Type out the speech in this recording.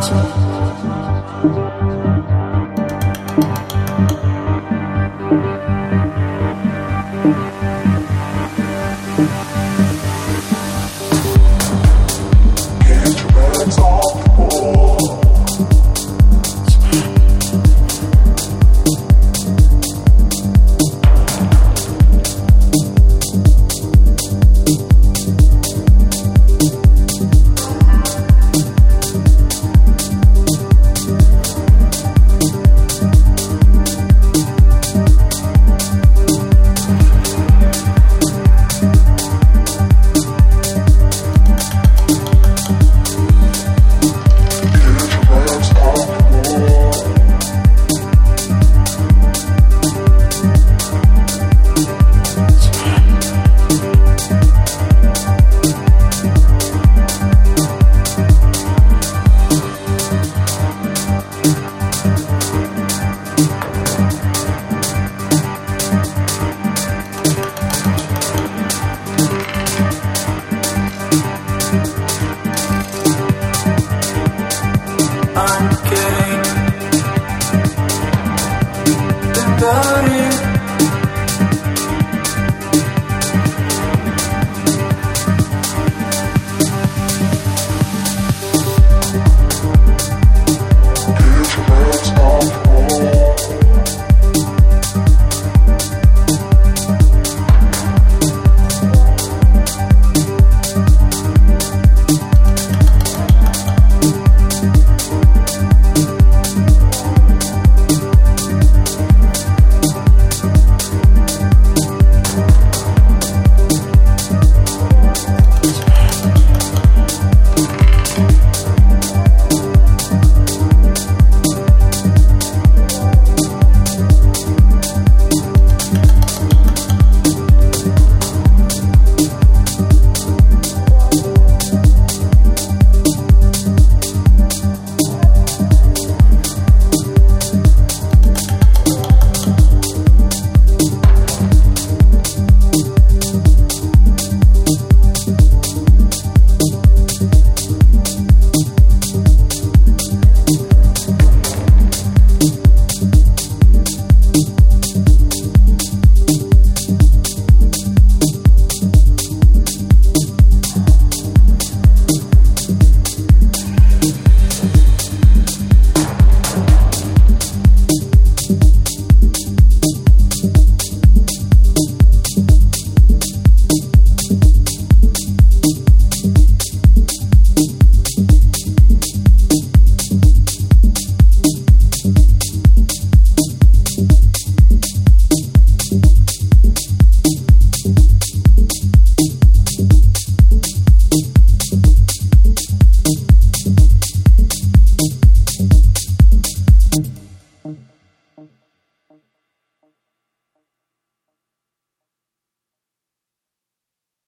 to